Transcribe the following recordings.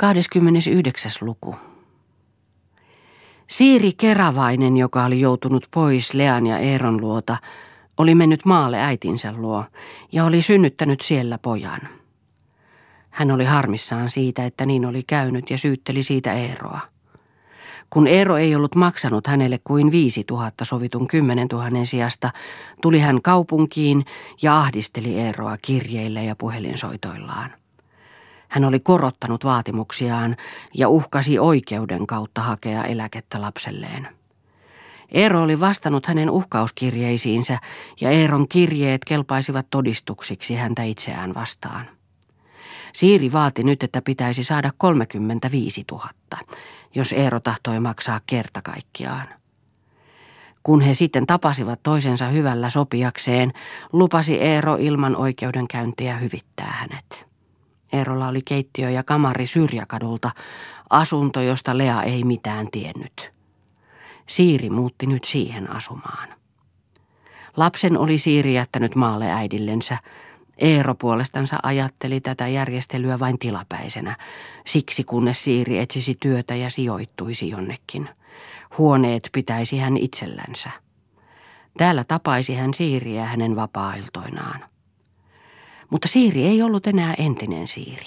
29. luku. Siiri Keravainen, joka oli joutunut pois Lean ja Eeron luota, oli mennyt maalle äitinsä luo ja oli synnyttänyt siellä pojan. Hän oli harmissaan siitä, että niin oli käynyt ja syytteli siitä Eeroa. Kun Eero ei ollut maksanut hänelle kuin viisi tuhatta sovitun kymmenen tuhannen sijasta, tuli hän kaupunkiin ja ahdisteli Eeroa kirjeillä ja puhelinsoitoillaan. Hän oli korottanut vaatimuksiaan ja uhkasi oikeuden kautta hakea eläkettä lapselleen. Eero oli vastannut hänen uhkauskirjeisiinsä ja Eeron kirjeet kelpaisivat todistuksiksi häntä itseään vastaan. Siiri vaati nyt, että pitäisi saada 35 000, jos Eero tahtoi maksaa kerta kaikkiaan. Kun he sitten tapasivat toisensa hyvällä sopiakseen, lupasi Eero ilman oikeudenkäyntiä hyvittää hänet. Eerolla oli keittiö ja kamari syrjäkadulta, asunto, josta Lea ei mitään tiennyt. Siiri muutti nyt siihen asumaan. Lapsen oli Siiri jättänyt maalle äidillensä. Eero puolestansa ajatteli tätä järjestelyä vain tilapäisenä, siksi kunnes Siiri etsisi työtä ja sijoittuisi jonnekin. Huoneet pitäisi hän itsellänsä. Täällä tapaisi hän Siiriä hänen vapaa-iltoinaan. Mutta Siiri ei ollut enää entinen Siiri.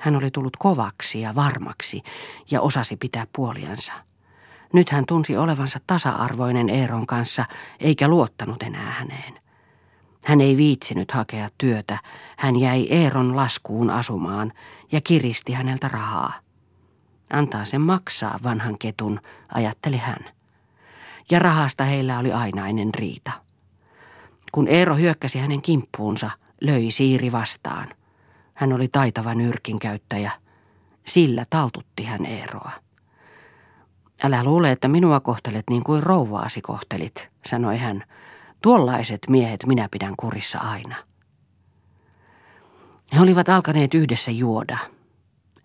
Hän oli tullut kovaksi ja varmaksi ja osasi pitää puoliansa. Nyt hän tunsi olevansa tasa-arvoinen Eeron kanssa eikä luottanut enää häneen. Hän ei viitsinyt hakea työtä, hän jäi Eeron laskuun asumaan ja kiristi häneltä rahaa. Antaa sen maksaa vanhan ketun, ajatteli hän. Ja rahasta heillä oli ainainen riita. Kun Eero hyökkäsi hänen kimppuunsa – löi Siiri vastaan. Hän oli taitava nyrkin käyttäjä. Sillä taltutti hän Eeroa. Älä luule, että minua kohtelet niin kuin rouvaasi kohtelit, sanoi hän. Tuollaiset miehet minä pidän kurissa aina. He olivat alkaneet yhdessä juoda.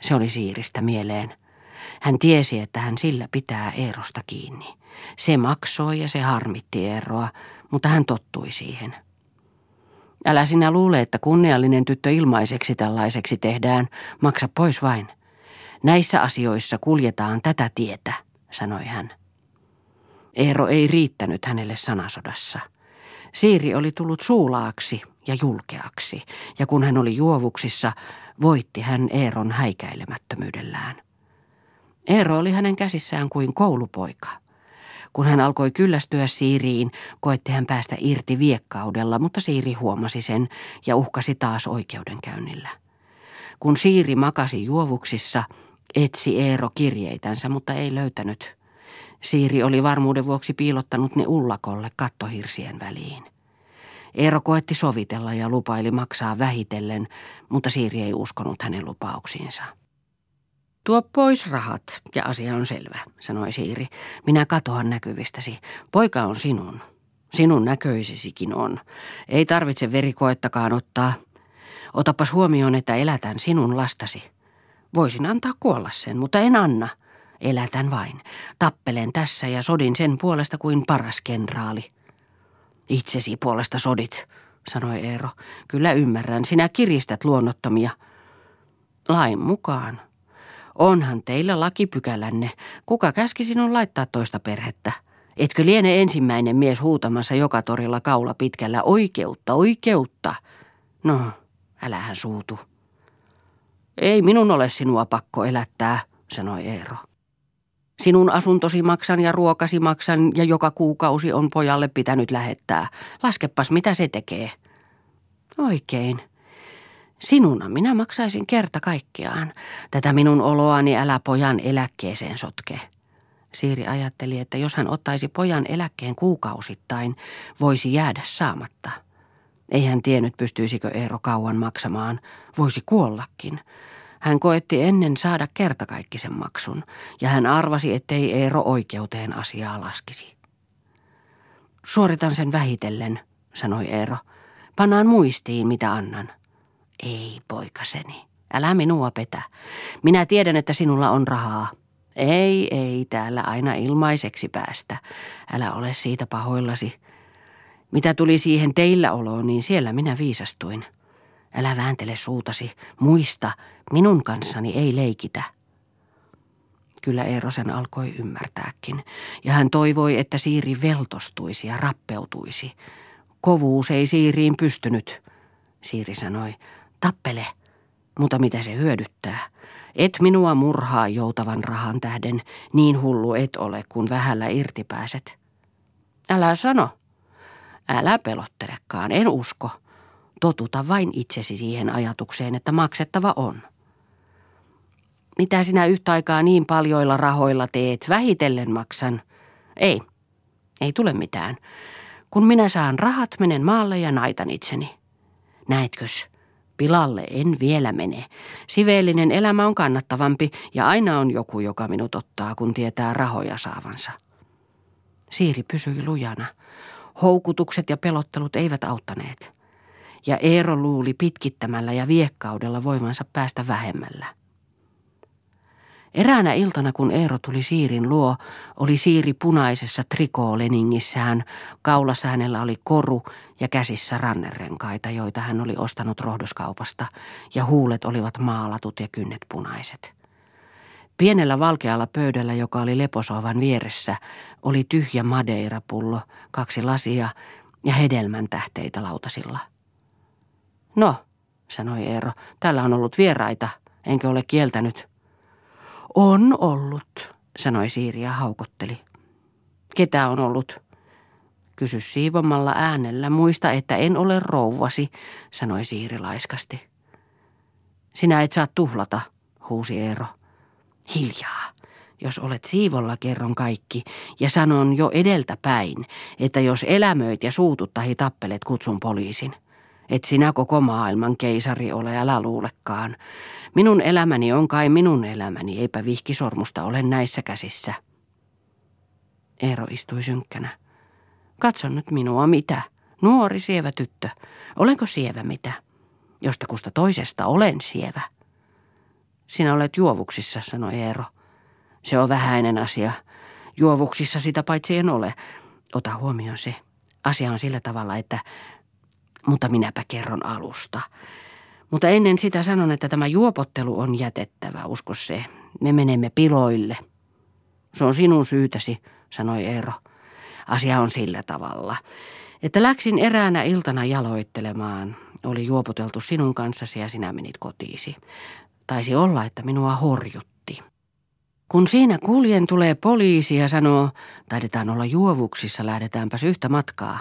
Se oli Siiristä mieleen. Hän tiesi, että hän sillä pitää Eerosta kiinni. Se maksoi ja se harmitti Eeroa, mutta hän tottui siihen. Älä sinä luule, että kunniallinen tyttö ilmaiseksi tällaiseksi tehdään. Maksa pois vain. Näissä asioissa kuljetaan tätä tietä, sanoi hän. Eero ei riittänyt hänelle sanasodassa. Siiri oli tullut suulaaksi ja julkeaksi, ja kun hän oli juovuksissa, voitti hän Eeron häikäilemättömyydellään. Eero oli hänen käsissään kuin koulupoika – kun hän alkoi kyllästyä Siiriin, koetti hän päästä irti viekkaudella, mutta Siiri huomasi sen ja uhkasi taas oikeudenkäynnillä. Kun Siiri makasi juovuksissa, etsi Eero kirjeitänsä, mutta ei löytänyt. Siiri oli varmuuden vuoksi piilottanut ne ullakolle kattohirsien väliin. Eero koetti sovitella ja lupaili maksaa vähitellen, mutta Siiri ei uskonut hänen lupauksiinsa. Tuo pois rahat ja asia on selvä, sanoi Siiri. Minä katoan näkyvistäsi. Poika on sinun. Sinun näköisisikin on. Ei tarvitse verikoettakaan ottaa. Otapas huomioon, että elätän sinun lastasi. Voisin antaa kuolla sen, mutta en anna. Elätän vain. Tappelen tässä ja sodin sen puolesta kuin paras kenraali. Itsesi puolesta sodit, sanoi Eero. Kyllä ymmärrän, sinä kiristät luonnottomia. Lain mukaan, Onhan teillä lakipykälänne. Kuka käski sinun laittaa toista perhettä? Etkö liene ensimmäinen mies huutamassa joka torilla kaula pitkällä oikeutta, oikeutta? No, älähän suutu. Ei minun ole sinua pakko elättää, sanoi Eero. Sinun asuntosi maksan ja ruokasi maksan ja joka kuukausi on pojalle pitänyt lähettää. Laskepas mitä se tekee. Oikein, Sinuna minä maksaisin kerta kaikkiaan. Tätä minun oloani älä pojan eläkkeeseen sotke. Siiri ajatteli, että jos hän ottaisi pojan eläkkeen kuukausittain, voisi jäädä saamatta. Ei hän tiennyt, pystyisikö Eero kauan maksamaan. Voisi kuollakin. Hän koetti ennen saada kertakaikkisen maksun, ja hän arvasi, ettei Eero oikeuteen asiaa laskisi. Suoritan sen vähitellen, sanoi Eero. Pannaan muistiin, mitä annan. Ei, poikaseni, älä minua petä. Minä tiedän, että sinulla on rahaa. Ei, ei, täällä aina ilmaiseksi päästä. Älä ole siitä pahoillasi. Mitä tuli siihen teillä oloon, niin siellä minä viisastuin. Älä vääntele suutasi. Muista, minun kanssani ei leikitä. Kyllä Eerosen alkoi ymmärtääkin, ja hän toivoi, että Siiri veltostuisi ja rappeutuisi. Kovuus ei Siiriin pystynyt. Siiri sanoi, tappele, mutta mitä se hyödyttää? Et minua murhaa joutavan rahan tähden, niin hullu et ole, kun vähällä irti pääset. Älä sano. Älä pelottelekaan, en usko. Totuta vain itsesi siihen ajatukseen, että maksettava on. Mitä sinä yhtä aikaa niin paljoilla rahoilla teet? Vähitellen maksan. Ei, ei tule mitään. Kun minä saan rahat, menen maalle ja naitan itseni. Näetkös? Pilalle en vielä mene. Siveellinen elämä on kannattavampi ja aina on joku, joka minut ottaa, kun tietää rahoja saavansa. Siiri pysyi lujana. Houkutukset ja pelottelut eivät auttaneet. Ja Eero luuli pitkittämällä ja viekkaudella voimansa päästä vähemmällä. Eräänä iltana, kun Eero tuli Siirin luo, oli Siiri punaisessa trikooleningissään. Kaulassa hänellä oli koru ja käsissä rannerenkaita, joita hän oli ostanut rohdoskaupasta, ja huulet olivat maalatut ja kynnet punaiset. Pienellä valkealla pöydällä, joka oli leposohvan vieressä, oli tyhjä madeirapullo, kaksi lasia ja hedelmän tähteitä lautasilla. No, sanoi Eero, täällä on ollut vieraita, enkö ole kieltänyt – on ollut, sanoi Siiri ja haukotteli. Ketä on ollut? Kysy siivomalla äänellä. Muista, että en ole rouvasi, sanoi Siiri laiskasti. Sinä et saa tuhlata, huusi Eero. Hiljaa. Jos olet siivolla, kerron kaikki, ja sanon jo edeltä päin, että jos elämöit ja suutut tahi tappelet, kutsun poliisin. Et sinä koko maailman keisari ole, älä luulekaan. Minun elämäni on kai minun elämäni, eipä vihkisormusta ole näissä käsissä. Eero istui synkkänä. Katso nyt minua, mitä? Nuori sievä tyttö. Olenko sievä mitä? Jostakusta toisesta olen sievä. Sinä olet juovuksissa, sanoi Eero. Se on vähäinen asia. Juovuksissa sitä paitsi en ole. Ota huomioon se. Asia on sillä tavalla, että... Mutta minäpä kerron alusta. Mutta ennen sitä sanon, että tämä juopottelu on jätettävä, usko se. Me menemme piloille. Se on sinun syytäsi, sanoi Eero. Asia on sillä tavalla, että läksin eräänä iltana jaloittelemaan. Oli juopoteltu sinun kanssasi ja sinä menit kotiisi. Taisi olla, että minua horjutti. Kun siinä kuljen tulee poliisi ja sanoo, taidetaan olla juovuksissa, lähdetäänpäs yhtä matkaa.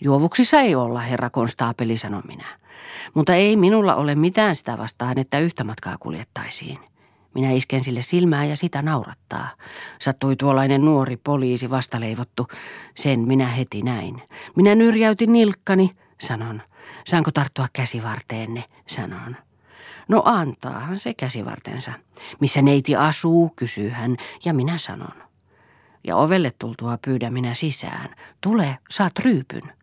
Juovuksissa ei olla, herra konstaapeli, sanon minä. Mutta ei minulla ole mitään sitä vastaan, että yhtä matkaa kuljettaisiin. Minä isken sille silmää ja sitä naurattaa. Sattui tuollainen nuori poliisi vastaleivottu. Sen minä heti näin. Minä nyrjäytin nilkkani, sanon. Saanko tarttua käsivarteenne, sanon. No antaahan se käsivartensa. Missä neiti asuu, kysyy hän, ja minä sanon. Ja ovelle tultua pyydän minä sisään. Tule, saat ryypyn.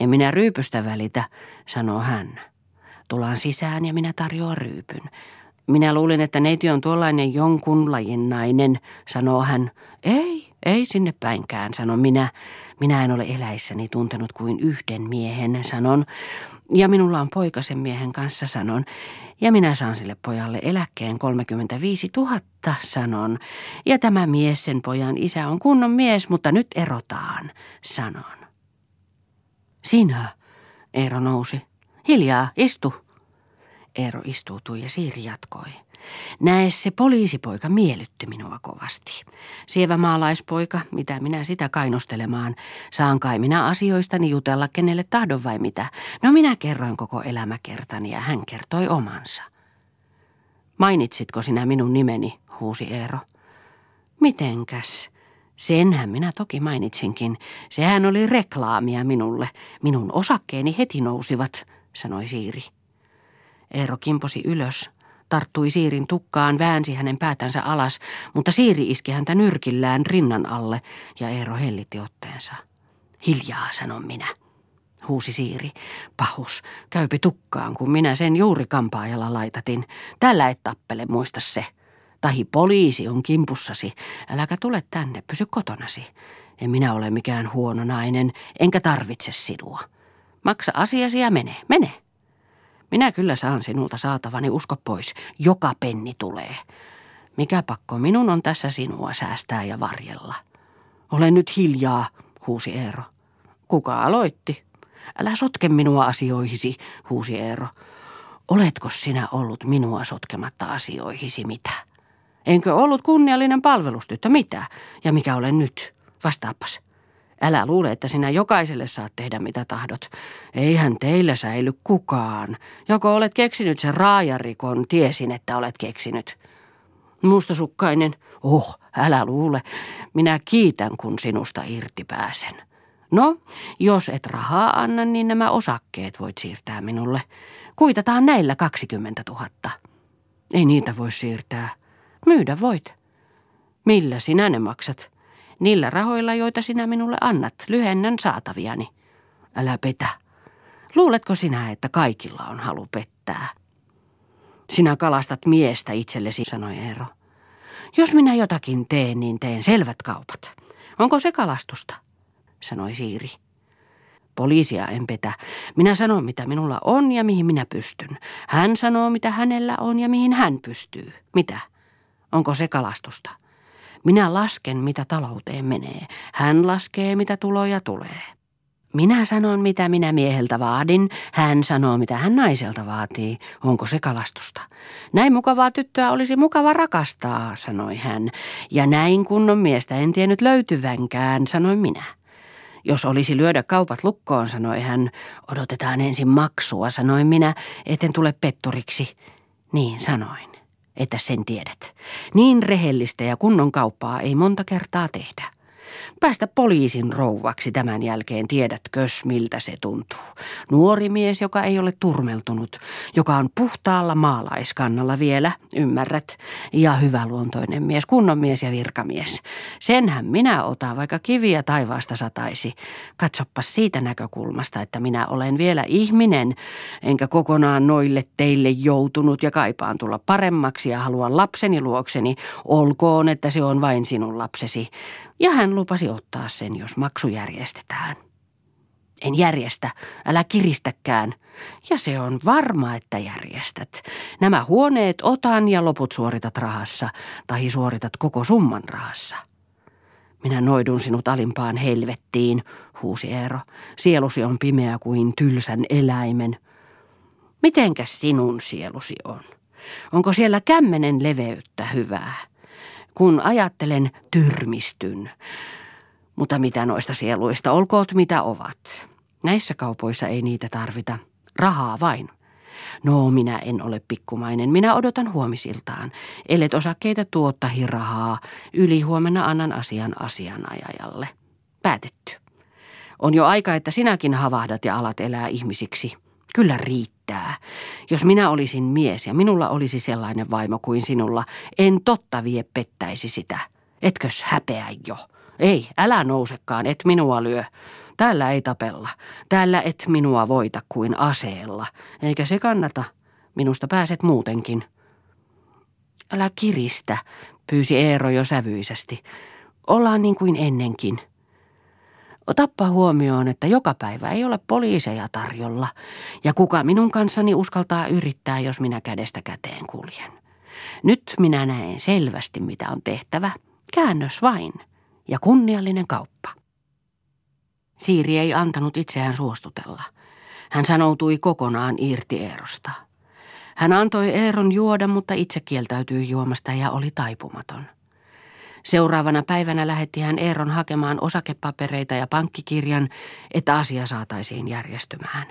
En minä ryypystä välitä, sanoo hän. Tulaan sisään ja minä tarjoan ryypyn. Minä luulin, että neiti on tuollainen jonkun lajin nainen, sanoo hän. Ei, ei sinne päinkään, sanon minä. Minä en ole eläissäni tuntenut kuin yhden miehen, sanon. Ja minulla on poika sen miehen kanssa, sanon. Ja minä saan sille pojalle eläkkeen 35 000, sanon. Ja tämä mies, sen pojan isä, on kunnon mies, mutta nyt erotaan, sanon. Sinä, Eero nousi. Hiljaa, istu. Eero istuutui ja Siiri jatkoi. Näe se poliisipoika miellytti minua kovasti. Sievä maalaispoika, mitä minä sitä kainostelemaan. Saan kai minä asioistani jutella kenelle tahdon vai mitä. No minä kerroin koko elämäkertani ja hän kertoi omansa. Mainitsitko sinä minun nimeni, huusi Eero. Mitenkäs? Senhän minä toki mainitsinkin. Sehän oli reklaamia minulle. Minun osakkeeni heti nousivat, sanoi Siiri. Eero kimposi ylös, tarttui Siirin tukkaan, väänsi hänen päätänsä alas, mutta Siiri iski häntä nyrkillään rinnan alle ja Eero hellitti otteensa. Hiljaa, sanon minä, huusi Siiri. Pahus, käypi tukkaan, kun minä sen juuri kampaajalla laitatin. Tällä et tappele, muista se. Tahi poliisi on kimpussasi. Äläkä tule tänne, pysy kotonasi. En minä ole mikään huono nainen, enkä tarvitse sinua. Maksa asiasi ja mene, mene. Minä kyllä saan sinulta saatavani, usko pois. Joka penni tulee. Mikä pakko minun on tässä sinua säästää ja varjella? Ole nyt hiljaa, huusi Eero. Kuka aloitti? Älä sotke minua asioihisi, huusi Eero. Oletko sinä ollut minua sotkematta asioihisi mitä? Enkö ollut kunniallinen palvelustyttö mitä? Ja mikä olen nyt? Vastaapas. Älä luule, että sinä jokaiselle saat tehdä mitä tahdot. Eihän teillä säily kukaan. Joko olet keksinyt sen raajarikon, tiesin, että olet keksinyt. Mustasukkainen, oh, älä luule. Minä kiitän, kun sinusta irti pääsen. No, jos et rahaa anna, niin nämä osakkeet voit siirtää minulle. Kuitataan näillä 20 000. Ei niitä voi siirtää. Myydä voit. Millä sinä ne maksat? Niillä rahoilla, joita sinä minulle annat, lyhennän saataviani. Älä petä. Luuletko sinä, että kaikilla on halu pettää? Sinä kalastat miestä itsellesi, sanoi Eero. Jos minä jotakin teen, niin teen selvät kaupat. Onko se kalastusta? sanoi Siiri. Poliisia en petä. Minä sanon, mitä minulla on ja mihin minä pystyn. Hän sanoo, mitä hänellä on ja mihin hän pystyy. Mitä? Onko se kalastusta? Minä lasken, mitä talouteen menee. Hän laskee, mitä tuloja tulee. Minä sanon, mitä minä mieheltä vaadin. Hän sanoo, mitä hän naiselta vaatii. Onko se kalastusta? Näin mukavaa tyttöä olisi mukava rakastaa, sanoi hän. Ja näin kunnon miestä en tiennyt löytyvänkään, sanoin minä. Jos olisi lyödä kaupat lukkoon, sanoi hän. Odotetaan ensin maksua, sanoin minä, etten tule petturiksi. Niin sanoin että sen tiedät. Niin rehellistä ja kunnon kauppaa ei monta kertaa tehdä. Päästä poliisin rouvaksi tämän jälkeen tiedätkös, miltä se tuntuu. Nuori mies, joka ei ole turmeltunut, joka on puhtaalla maalaiskannalla vielä, ymmärrät, ja hyväluontoinen mies, kunnon mies ja virkamies. Senhän minä otan, vaikka kiviä taivaasta sataisi. Katsoppas siitä näkökulmasta, että minä olen vielä ihminen, enkä kokonaan noille teille joutunut ja kaipaan tulla paremmaksi ja haluan lapseni luokseni, olkoon, että se on vain sinun lapsesi ja hän lupasi ottaa sen, jos maksu järjestetään. En järjestä, älä kiristäkään. Ja se on varma, että järjestät. Nämä huoneet otan ja loput suoritat rahassa, tai suoritat koko summan rahassa. Minä noidun sinut alimpaan helvettiin, huusi Eero. Sielusi on pimeä kuin tylsän eläimen. Mitenkäs sinun sielusi on? Onko siellä kämmenen leveyttä hyvää? Kun ajattelen, tyrmistyn. Mutta mitä noista sieluista, olkoot mitä ovat. Näissä kaupoissa ei niitä tarvita. Rahaa vain. No, minä en ole pikkumainen. Minä odotan huomisiltaan. Ellet osakkeita tuottahi rahaa. Yli huomenna annan asian asianajajalle. Päätetty. On jo aika, että sinäkin havahdat ja alat elää ihmisiksi. Kyllä riittää. Jos minä olisin mies ja minulla olisi sellainen vaimo kuin sinulla, en totta vie pettäisi sitä. Etkös häpeä jo? Ei, älä nousekaan, et minua lyö. Täällä ei tapella. Täällä et minua voita kuin aseella. Eikä se kannata. Minusta pääset muutenkin. Älä kiristä, pyysi Eero jo sävyisesti. Ollaan niin kuin ennenkin. Otappa huomioon, että joka päivä ei ole poliiseja tarjolla, ja kuka minun kanssani uskaltaa yrittää, jos minä kädestä käteen kuljen. Nyt minä näen selvästi, mitä on tehtävä. Käännös vain ja kunniallinen kauppa. Siiri ei antanut itseään suostutella. Hän sanoutui kokonaan irti Eerosta. Hän antoi Eeron juoda, mutta itse kieltäytyi juomasta ja oli taipumaton. Seuraavana päivänä lähetti hän Eeron hakemaan osakepapereita ja pankkikirjan, että asia saataisiin järjestymään.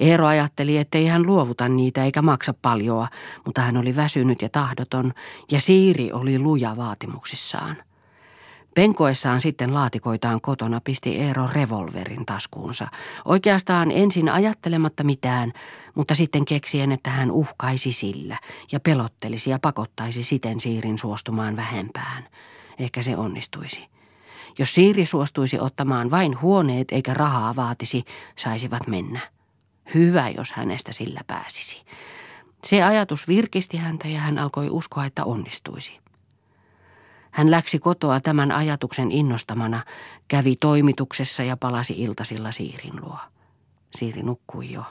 Eero ajatteli, ettei hän luovuta niitä eikä maksa paljoa, mutta hän oli väsynyt ja tahdoton, ja Siiri oli luja vaatimuksissaan. Penkoessaan sitten laatikoitaan kotona pisti Eero revolverin taskuunsa. Oikeastaan ensin ajattelematta mitään, mutta sitten keksien, että hän uhkaisi sillä ja pelottelisi ja pakottaisi siten Siirin suostumaan vähempään. Ehkä se onnistuisi. Jos Siiri suostuisi ottamaan vain huoneet eikä rahaa vaatisi, saisivat mennä. Hyvä, jos hänestä sillä pääsisi. Se ajatus virkisti häntä ja hän alkoi uskoa, että onnistuisi. Hän läksi kotoa tämän ajatuksen innostamana, kävi toimituksessa ja palasi iltasilla Siirin luo. Siiri nukkui jo.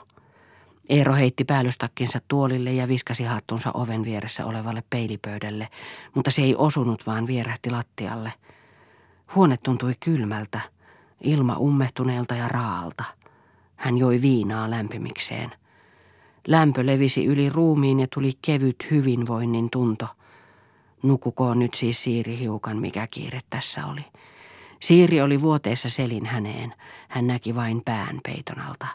Eero heitti päällystakkinsa tuolille ja viskasi hattunsa oven vieressä olevalle peilipöydälle, mutta se ei osunut, vaan vierähti lattialle. Huone tuntui kylmältä, ilma ummehtuneelta ja raalta. Hän joi viinaa lämpimikseen. Lämpö levisi yli ruumiin ja tuli kevyt hyvinvoinnin tunto. Nukukoon nyt siis Siiri hiukan, mikä kiire tässä oli. Siiri oli vuoteessa selin häneen. Hän näki vain pään peiton alta.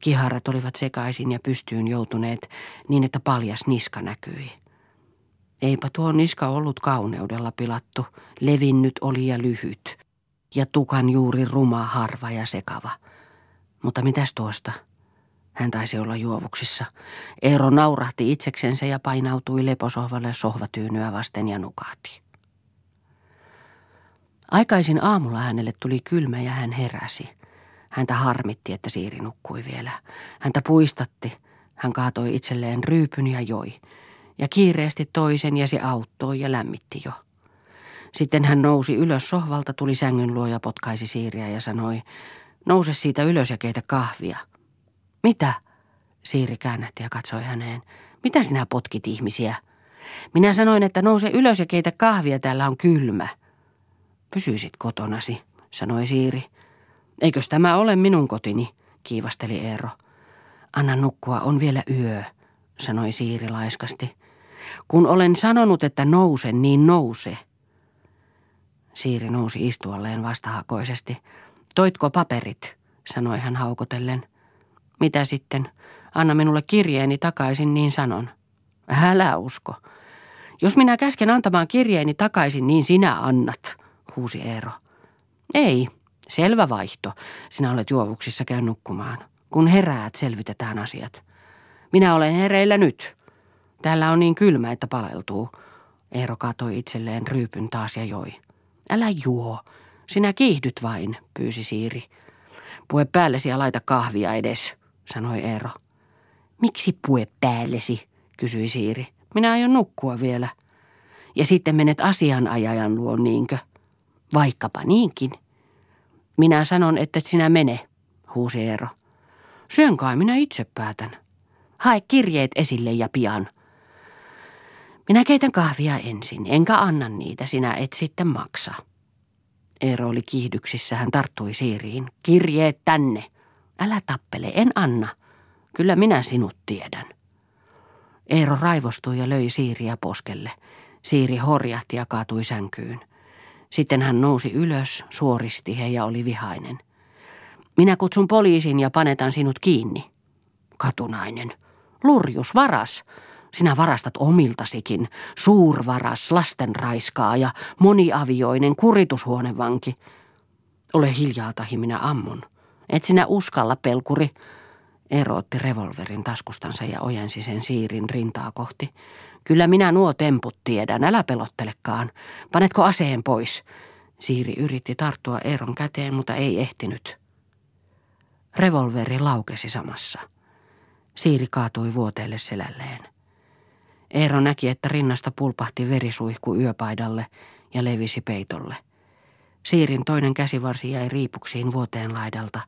Kiharat olivat sekaisin ja pystyyn joutuneet niin, että paljas niska näkyi. Eipä tuo niska ollut kauneudella pilattu, levinnyt oli ja lyhyt, ja tukan juuri ruma, harva ja sekava. Mutta mitäs tuosta? Hän taisi olla juovuksissa. Eero naurahti itseksensä ja painautui leposohvalle sohvatyynyä vasten ja nukahti. Aikaisin aamulla hänelle tuli kylmä ja hän heräsi. Häntä harmitti, että Siiri nukkui vielä. Häntä puistatti. Hän kaatoi itselleen ryypyn ja joi. Ja kiireesti toisen ja se auttoi ja lämmitti jo. Sitten hän nousi ylös sohvalta, tuli sängyn luo ja potkaisi Siiriä ja sanoi, nouse siitä ylös ja keitä kahvia. Mitä? Siiri käännähti ja katsoi häneen. Mitä sinä potkit ihmisiä? Minä sanoin, että nouse ylös ja keitä kahvia, täällä on kylmä. Pysyisit kotonasi, sanoi Siiri. Eikös tämä ole minun kotini, kiivasteli Eero. Anna nukkua, on vielä yö, sanoi Siiri laiskasti. Kun olen sanonut, että nouse, niin nouse. Siiri nousi istualleen vastahakoisesti. Toitko paperit, sanoi hän haukotellen. Mitä sitten? Anna minulle kirjeeni takaisin, niin sanon. Älä usko. Jos minä käsken antamaan kirjeeni takaisin, niin sinä annat, huusi Eero. Ei, Selvä vaihto. Sinä olet juovuksissa käy nukkumaan. Kun heräät, selvitetään asiat. Minä olen hereillä nyt. Täällä on niin kylmä, että paleltuu. Eero katoi itselleen ryypyn taas ja joi. Älä juo. Sinä kiihdyt vain, pyysi Siiri. Pue päällesi ja laita kahvia edes, sanoi Eero. Miksi pue päällesi, kysyi Siiri. Minä aion nukkua vielä. Ja sitten menet asianajajan luo, niinkö? Vaikkapa niinkin. Minä sanon, että sinä mene, huusi Eero. Syön kai minä itse päätän. Hae kirjeet esille ja pian. Minä keitän kahvia ensin, enkä anna niitä, sinä et sitten maksa. Eero oli kiihdyksissä, hän tarttui Siiriin. Kirjeet tänne. Älä tappele, en anna. Kyllä minä sinut tiedän. Eero raivostui ja löi Siiriä poskelle. Siiri horjahti ja kaatui sänkyyn. Sitten hän nousi ylös, suoristi he ja oli vihainen. Minä kutsun poliisin ja panetan sinut kiinni. Katunainen. Lurjus, varas. Sinä varastat omiltasikin. Suurvaras, lastenraiskaaja, moniavioinen, kuritushuonevanki. Ole hiljaa, tahi minä ammun. Et sinä uskalla, pelkuri. Eero otti revolverin taskustansa ja ojensi sen siirin rintaa kohti. Kyllä minä nuo temput tiedän, älä pelottelekaan. Panetko aseen pois? Siiri yritti tarttua Eeron käteen, mutta ei ehtinyt. Revolveri laukesi samassa. Siiri kaatui vuoteelle selälleen. Eero näki, että rinnasta pulpahti verisuihku yöpaidalle ja levisi peitolle. Siirin toinen käsivarsi jäi riipuksiin vuoteen laidalta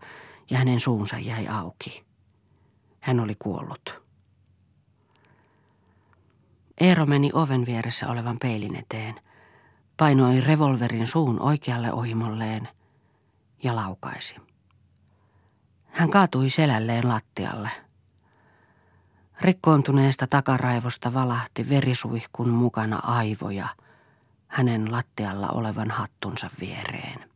ja hänen suunsa jäi auki. Hän oli kuollut. Eero meni oven vieressä olevan peilin eteen, painoi revolverin suun oikealle ohimolleen ja laukaisi. Hän kaatui selälleen lattialle. Rikkoontuneesta takaraivosta valahti verisuihkun mukana aivoja hänen lattialla olevan hattunsa viereen.